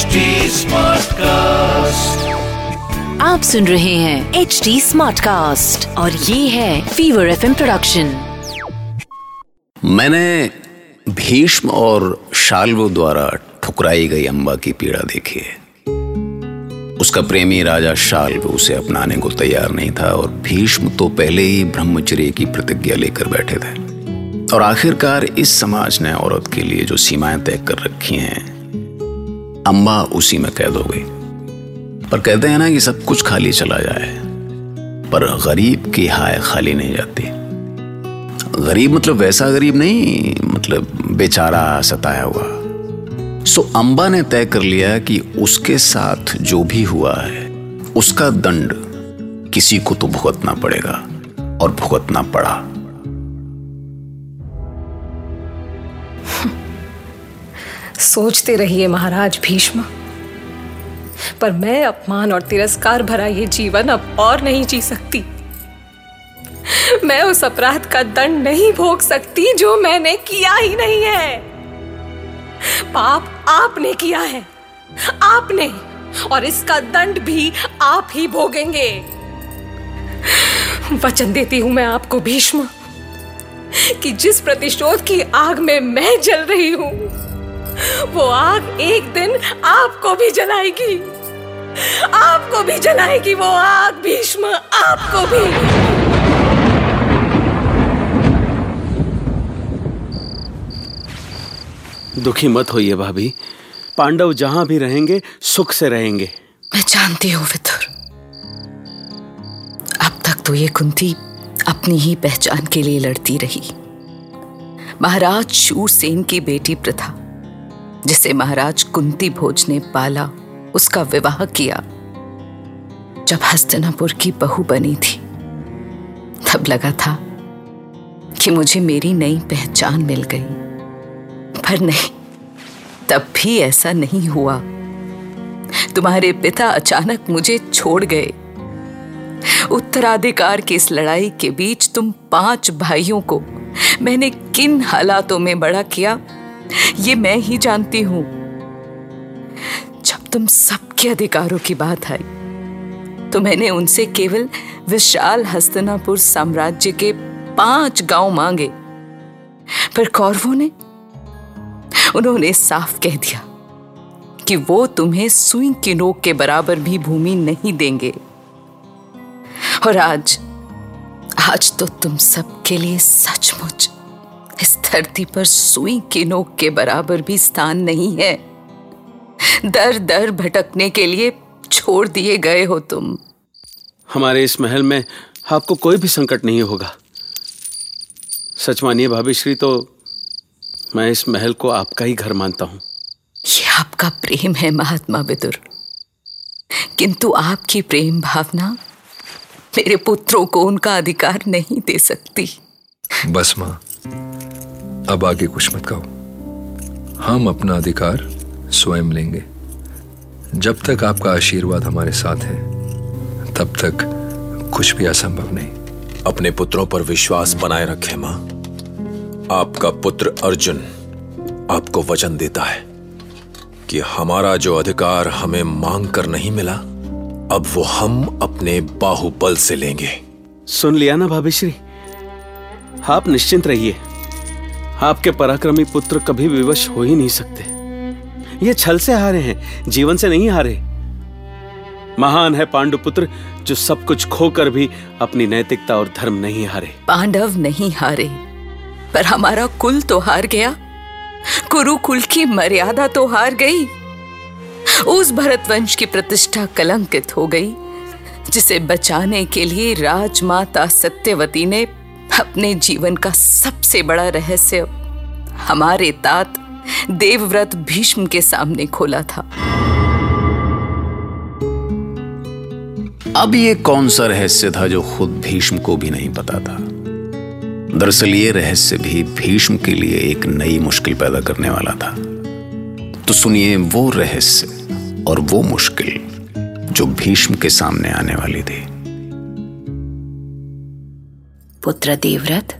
HD Smartcast. आप सुन रहे हैं एच डी स्मार्ट कास्ट और ये है फीवर एफ़ प्रोडक्शन मैंने भीष्म और शाल्व द्वारा ठुकराई गई अम्बा की पीड़ा देखी है। उसका प्रेमी राजा शाल्व उसे अपनाने को तैयार नहीं था और भीष्म तो पहले ही ब्रह्मचर्य की प्रतिज्ञा लेकर बैठे थे। और आखिरकार इस समाज ने औरत के लिए जो सीमाएँ तय कर रखी हैं अम्बा उसी में कैद हो गई। पर कहते हैं ना कि सब कुछ खाली चला जाए। पर गरीब की हाय खाली नहीं जाती। गरीब मतलब वैसा गरीब नहीं मतलब बेचारा सताया हुआ। सो अंबा ने तय कर लिया कि उसके साथ जो भी हुआ है, उसका दंड किसी को तो भुगतना पड़ेगा और भुगतना पड़ा। सोचते रहिए महाराज भीष्म। पर मैं अपमान और तिरस्कार भरा ये जीवन अब और नहीं जी सकती। मैं उस अपराध का दंड नहीं भोग सकती जो मैंने किया ही नहीं है। पाप आपने किया है। आपने। और इसका दंड भी आप ही भोगेंगे। वचन देती हूँ मैं आपको भीष्म, कि जिस प्रतिशोध की आग में मैं जल रही हूँ वो आग एक दिन आपको भी जलाएगी। आपको भी जलाएगी वो आग भीष्म आपको भी। दुखी मत होइए भाभी। पांडव जहाँ भी रहेंगे सुख से रहेंगे। मैं जानती हूँ विदुर। अब तक तो ये कुंती अपनी ही पहचान के लिए लड़ती रही। महाराज शूरसेन की बेटी प्रथा। जिसे महाराज कुंती भोज ने पाला, उसका विवाह किया। जब हस्तिनापुर की बहू बनी थी, तब लगा था कि मुझे मेरी नई पहचान मिल गई। पर नहीं, तब भी ऐसा नहीं हुआ। तुम्हारे पिता अचानक मुझे छोड़ गए। उत्तराधिकार की इस लड़ाई के बीच तुम पाँच भाइयों को मैंने किन हालातों में बड़ा किया ये मैं ही जानती हूँ। जब तुम सबके अधिकारों की बात आई तो मैंने उनसे केवल विशाल हस्तनापुर साम्राज्य के पाँच गाँव मांगे, पर कौरवों ने उन्होंने साफ़ कह दिया कि वो तुम्हें सुई की नोक के बराबर भी भूमि नहीं देंगे। और आज आज तो तुम सबके लिए सचमुच इस धरती पर सुई की नोक के बराबर भी स्थान नहीं है। दर दर भटकने के लिए छोड़ दिए गए हो तुम। हमारे इस महल में आपको कोई भी संकट नहीं होगा। सच मानिए भाभी श्री तो मैं इस महल को आपका ही घर मानता हूँ। ये आपका प्रेम है महात्मा विदुर। किंतु आपकी प्रेम भावना मेरे पुत्रों को उनका अधिकार नहीं दे सकती। बस माँ अब आगे कुछ मत कहो। हम अपना अधिकार स्वयं लेंगे। जब तक आपका आशीर्वाद हमारे साथ है तब तक कुछ भी असंभव नहीं। अपने पुत्रों पर विश्वास बनाए रखें माँ। आपका पुत्र अर्जुन आपको वचन देता है कि हमारा जो अधिकार हमें मांग कर नहीं मिला अब वो हम अपने बाहुबल से लेंगे। सुन लिया ना भाभी श्री। आप निश्चिंत रहिए। आपके पराक्रमी पुत्र कभी विवश हो ही नहीं सकते। ये छल से हारे हैं, जीवन से नहीं हारे। महान है पांडुपुत्र, जो सब कुछ खोकर भी अपनी नैतिकता और धर्म नहीं हारे। पांडव नहीं हारे, पर हमारा कुल तो हार गया। कुरुकुल की मर्यादा तो हार गई। उस भरतवंश की प्रतिष्ठा कलंकित हो गई, जिसे बचाने के लिए राजमाता सत्यवती ने अपने जीवन का सबसे बड़ा रहस्य हमारे तात देवव्रत भीष्म के सामने खोला था। अब ये कौन सा रहस्य था जो खुद भीष्म को भी नहीं पता था? दरअसल ये रहस्य भी भीष्म के लिए एक नई मुश्किल पैदा करने वाला था। तो सुनिए वो रहस्य और वो मुश्किल जो भीष्म के सामने आने वाली थी। पुत्र देवव्रत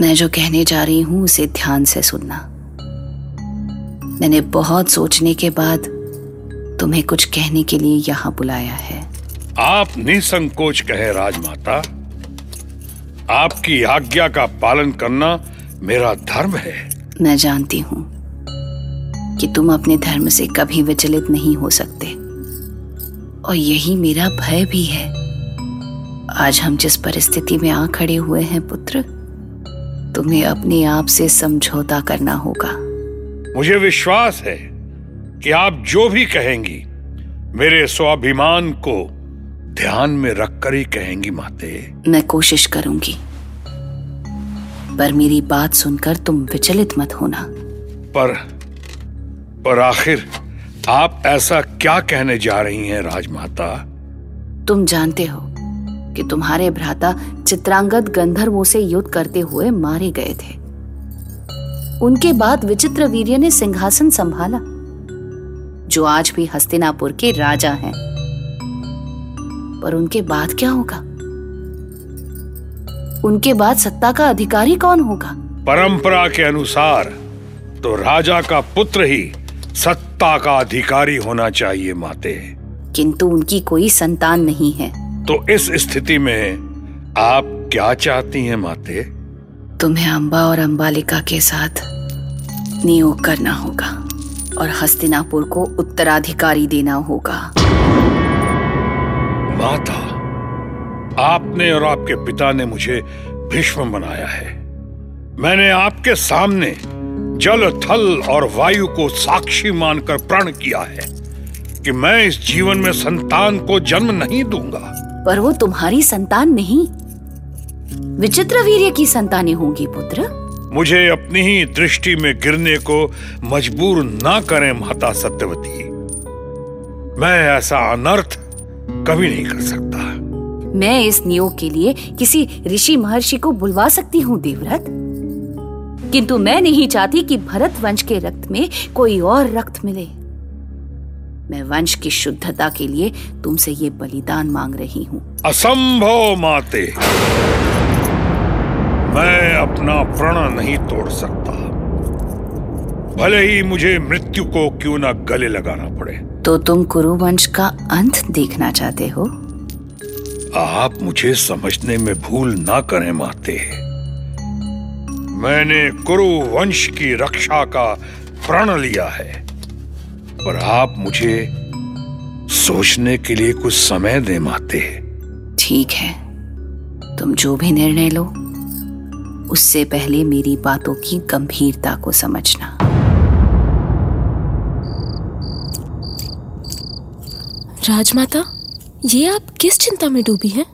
मैं जो कहने जा रही हूँ उसे ध्यान से सुनना। मैंने बहुत सोचने के बाद तुम्हें कुछ कहने के लिए यहाँ बुलाया है। आप निसंकोच कहे राजमाता। आपकी आज्ञा का पालन करना मेरा धर्म है। मैं जानती हूँ कि तुम अपने धर्म से कभी विचलित नहीं हो सकते। और यही मेरा भय भी है। आज हम जिस परिस्थिति में आ खड़े हुए हैं पुत्र तुम्हें अपने आप से समझौता करना होगा। मुझे विश्वास है कि आप जो भी कहेंगी मेरे स्वाभिमान को ध्यान में रखकर ही कहेंगी माते। मैं कोशिश करूँगी। पर मेरी बात सुनकर तुम विचलित मत होना। पर पर आखिर आप ऐसा क्या कहने जा रही हैं राजमाता? तुम जानते हो कि तुम्हारे भ्राता चित्रांगद गंधर्वों से युद्ध करते हुए मारे गए थे। उनके बाद विचित्र वीर्य ने सिंहासन संभाला जो आज भी हस्तिनापुर के राजा हैं। पर उनके बाद क्या होगा? उनके बाद सत्ता का अधिकारी कौन होगा? परंपरा के अनुसार तो राजा का पुत्र ही सत्ता का अधिकारी होना चाहिए माते। किंतु उनकी कोई संतान नहीं है। तो इस स्थिति में आप क्या चाहती हैं माते? तुम्हें अंबा और अंबालिका के साथ नियोग करना होगा और हस्तिनापुर को उत्तराधिकारी देना होगा। माता आपने और आपके पिता ने मुझे भीष्म बनाया है। मैंने आपके सामने जल थल और वायु को साक्षी मानकर प्रण किया है कि मैं इस जीवन में संतान को जन्म नहीं दूँगा। पर वो तुम्हारी संतान नहीं। विचित्र वीर्य की संतानें होंगी पुत्र। मुझे अपनी ही दृष्टि में गिरने को मजबूर ना करें माता सत्यवती। मैं ऐसा अनर्थ कभी नहीं कर सकता। मैं इस नियोग के लिए किसी ऋषि महर्षि को बुलवा सकती हूँ देवव्रत। किंतु मैं नहीं चाहती कि भरत वंश के रक्त में कोई और रक्त मिले। मैं वंश की शुद्धता के लिए तुमसे ये बलिदान मांग रही हूँ। असंभव माते। मैं अपना प्रण नहीं तोड़ सकता। भले ही मुझे मृत्यु को क्यों ना गले लगाना पड़े। तो तुम कुरु वंश का अंत देखना चाहते हो? आप मुझे समझने में भूल ना करें माते। मैंने कुरु वंश की रक्षा का प्रण लिया है। पर आप मुझे सोचने के लिए कुछ समय दे माते। ठीक है। तुम जो भी निर्णय लो उससे पहले मेरी बातों की गंभीरता को समझना। राजमाता ये आप किस चिंता में डूबी हैं?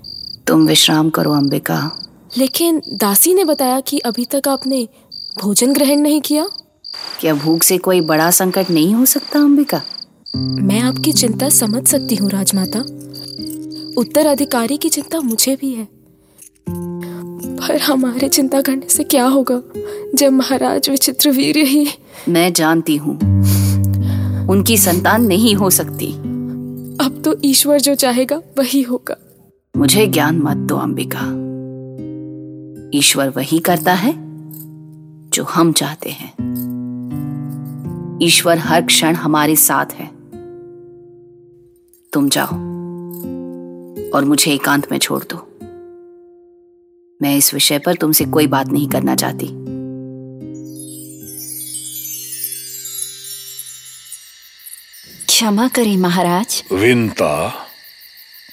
तुम विश्राम करो अंबिका। लेकिन दासी ने बताया कि अभी तक आपने भोजन ग्रहण नहीं किया। क्या भूख से कोई बड़ा संकट नहीं हो सकता अंबिका? मैं आपकी चिंता समझ सकती हूँ राजमाता। उत्तराधिकारी की चिंता मुझे भी है। पर हमारे चिंता करने से क्या होगा जब महाराज विचित्र वीर ही मैं जानती हूँ। उनकी संतान नहीं हो सकती। अब तो ईश्वर जो चाहेगा वही होगा। मुझे ज्ञान मत दो अंबिका। ईश्वर वही करता है जो हम चाहते हैं। ईश्वर हर क्षण हमारे साथ है। तुम जाओ और मुझे एकांत में छोड़ दो। मैं इस विषय पर तुमसे कोई बात नहीं करना चाहती। क्षमा करें महाराज। विंता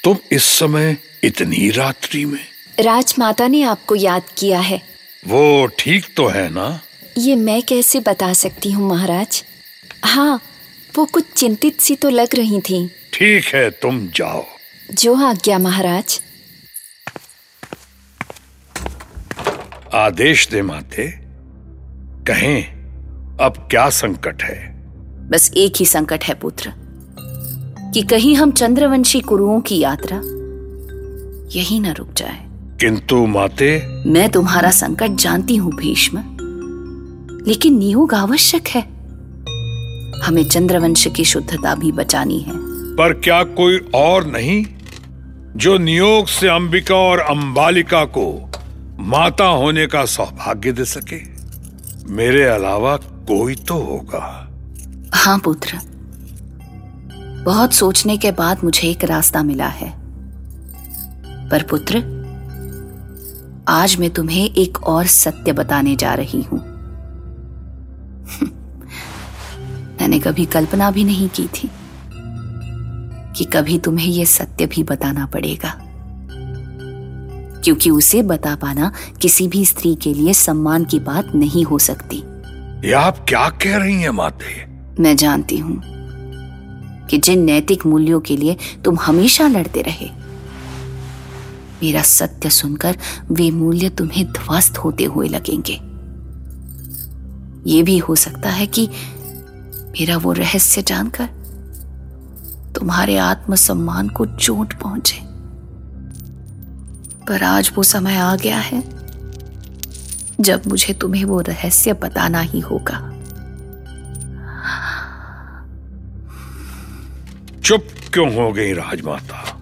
तुम इस समय इतनी रात्रि में? राजमाता ने आपको याद किया है। वो ठीक तो है ना? ये मैं कैसे बता सकती हूँ महाराज? हाँ वो कुछ चिंतित सी तो लग रही थी। ठीक है तुम जाओ। जो आज्ञा महाराज। आदेश दे माते कहें अब क्या संकट है? बस एक ही संकट है पुत्र। कि कहीं हम चंद्रवंशी कुरुओं की यात्रा यही न रुक जाए। किंतु माते मैं तुम्हारा संकट जानती हूँ भीष्म। लेकिन नियोग आवश्यक है। हमें चंद्रवंश की शुद्धता भी बचानी है। पर क्या कोई और नहीं? जो नियोग से अंबिका और अंबालिका को माता होने का सौभाग्य दे सके। मेरे अलावा कोई तो होगा। हाँ पुत्र। बहुत सोचने के बाद मुझे एक रास्ता मिला है। पर पुत्र आज मैं तुम्हें एक और सत्य बताने जा रही हूँ। मैंने कभी कल्पना भी नहीं की थी कि कभी तुम्हें यह सत्य भी बताना पड़ेगा। क्योंकि उसे बता पाना किसी भी स्त्री के लिए सम्मान की बात नहीं हो सकती। ये आप क्या कह रही हैं माते? मैं जानती हूँ कि जिन नैतिक मूल्यों के लिए तुम हमेशा लड़ते रहे मेरा सत्य सुनकर वे मूल्य तुम्हें ध्वस्त होते हुए लगेंगे। ये भी हो सकता है कि मेरा वो रहस्य जानकर तुम्हारे आत्मसम्मान को चोट पहुँचे। पर आज वो समय आ गया है जब मुझे तुम्हें वो रहस्य बताना ही होगा। चुप क्यों हो गई राजमाता?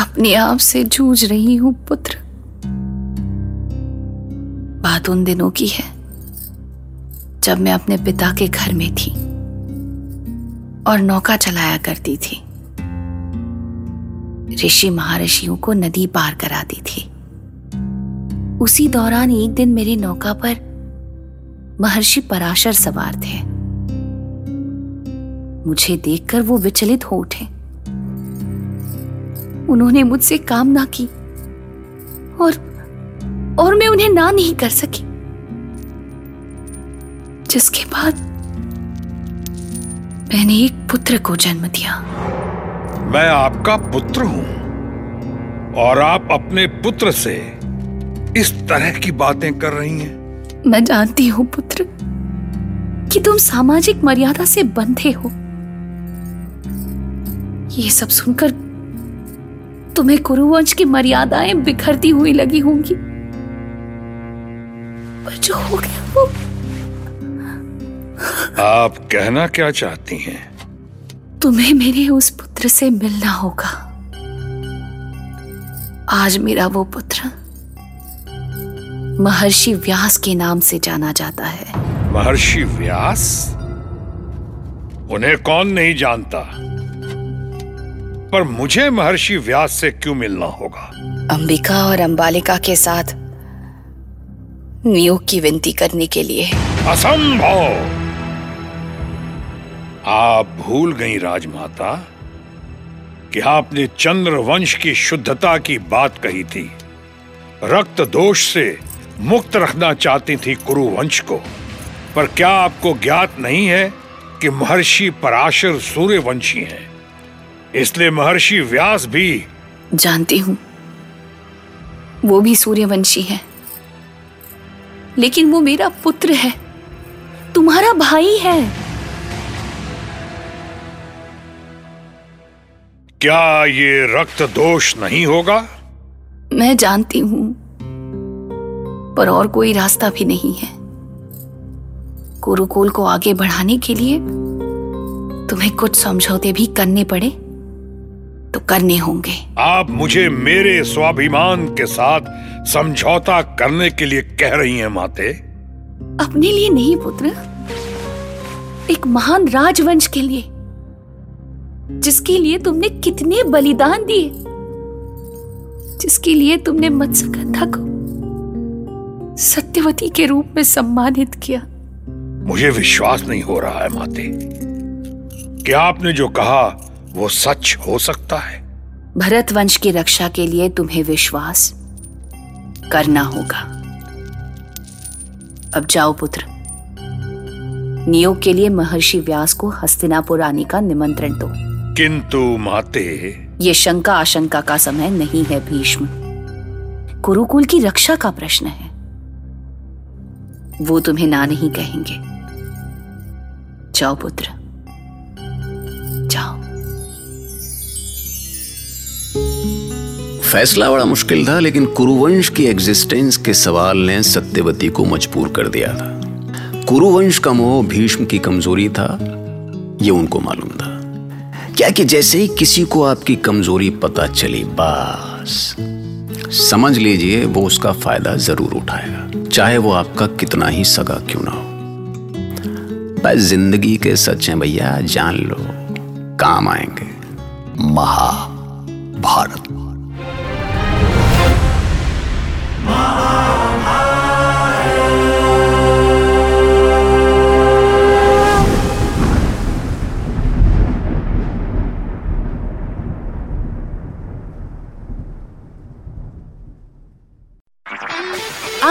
अपने आप से जूझ रही हूँ पुत्र। बात उन दिनों की है जब मैं अपने पिता के घर में थी। और नौका चलाया करती थी। ऋषि महर्षियों को नदी पार कराती थी। उसी दौरान एक दिन मेरी नौका पर महर्षि पराशर सवार थे। मुझे देखकर वो विचलित हो उठे। उन्होंने मुझसे काम ना की और और मैं उन्हें ना नहीं कर सकी। जिसके बाद मैंने एक पुत्र को जन्म दिया। मैं आपका पुत्र हूँ और आप अपने पुत्र से इस तरह की बातें कर रही हैं। मैं जानती हूँ पुत्र कि तुम सामाजिक मर्यादा से बंधे हो। ये सब सुनकर तुम्हें कुरुवंश की मर्यादाएँ बिखरती हुई लगी होंगी। पर जो हो गया वो आप कहना क्या चाहती हैं? तुम्हें मेरे उस पुत्र से मिलना होगा। आज मेरा वो पुत्र महर्षि व्यास के नाम से जाना जाता है। महर्षि व्यास? उन्हें कौन नहीं जानता? पर मुझे महर्षि व्यास से क्यों मिलना होगा? अंबिका और अंबालिका के साथ नियोग की विनती करने के लिए। असंभव! आप भूल गई राजमाता कि आपने चंद्र वंश की शुद्धता की बात कही थी। रक्त दोष से मुक्त रखना चाहती थी कुरु वंश को। पर क्या आपको ज्ञात नहीं है कि महर्षि पराशर सूर्यवंशी हैं? इसलिए महर्षि व्यास भी जानती हूँ। वो भी सूर्यवंशी है। लेकिन वो मेरा पुत्र है। तुम्हारा भाई है। क्या ये रक्त दोष नहीं होगा? मैं जानती हूँ पर और कोई रास्ता भी नहीं है। कुरुकुल को आगे बढ़ाने के लिए तुम्हें कुछ समझौते भी करने पड़े तो करने होंगे। आप मुझे मेरे स्वाभिमान के साथ समझौता करने के लिए कह रही हैं माते। अपने लिए नहीं पुत्र। एक महान राजवंश के लिए। जिसके लिए तुमने कितने बलिदान दिए? जिसके लिए तुमने मत्स्यगंधा को सत्यवती के रूप में सम्मानित किया। मुझे विश्वास नहीं हो रहा है माते। कि आपने जो कहा वो सच हो सकता है? भरत वंश की रक्षा के लिए तुम्हें विश्वास करना होगा। अब जाओ पुत्र। नियोग के लिए महर्षि व्यास को हस्तिनापुर आने का निमंत्रण दो। किंतु माते ये शंका आशंका का समय नहीं है भीष्म। कुरुकुल की रक्षा का प्रश्न है। वो तुम्हें ना नहीं कहेंगे। जाओ पुत्र। जाओ। फैसला बड़ा मुश्किल था लेकिन कुरुवंश की एग्जिस्टेंस के सवाल ने सत्यवती को मजबूर कर दिया था। कुरुवंश का मोह भीष्म की कमज़ोरी था ये उनको मालूम था। क्या कि जैसे ही किसी को आपकी कमज़ोरी पता चली, बस। समझ लीजिए, वो उसका फ़ायदा ज़रूर उठाएगा, चाहे वो आपका कितना ही सगा क्यों ना हो। बस ज़िंदगी के सच हैं भैया, जान लो, काम आएँगे। महाभारत।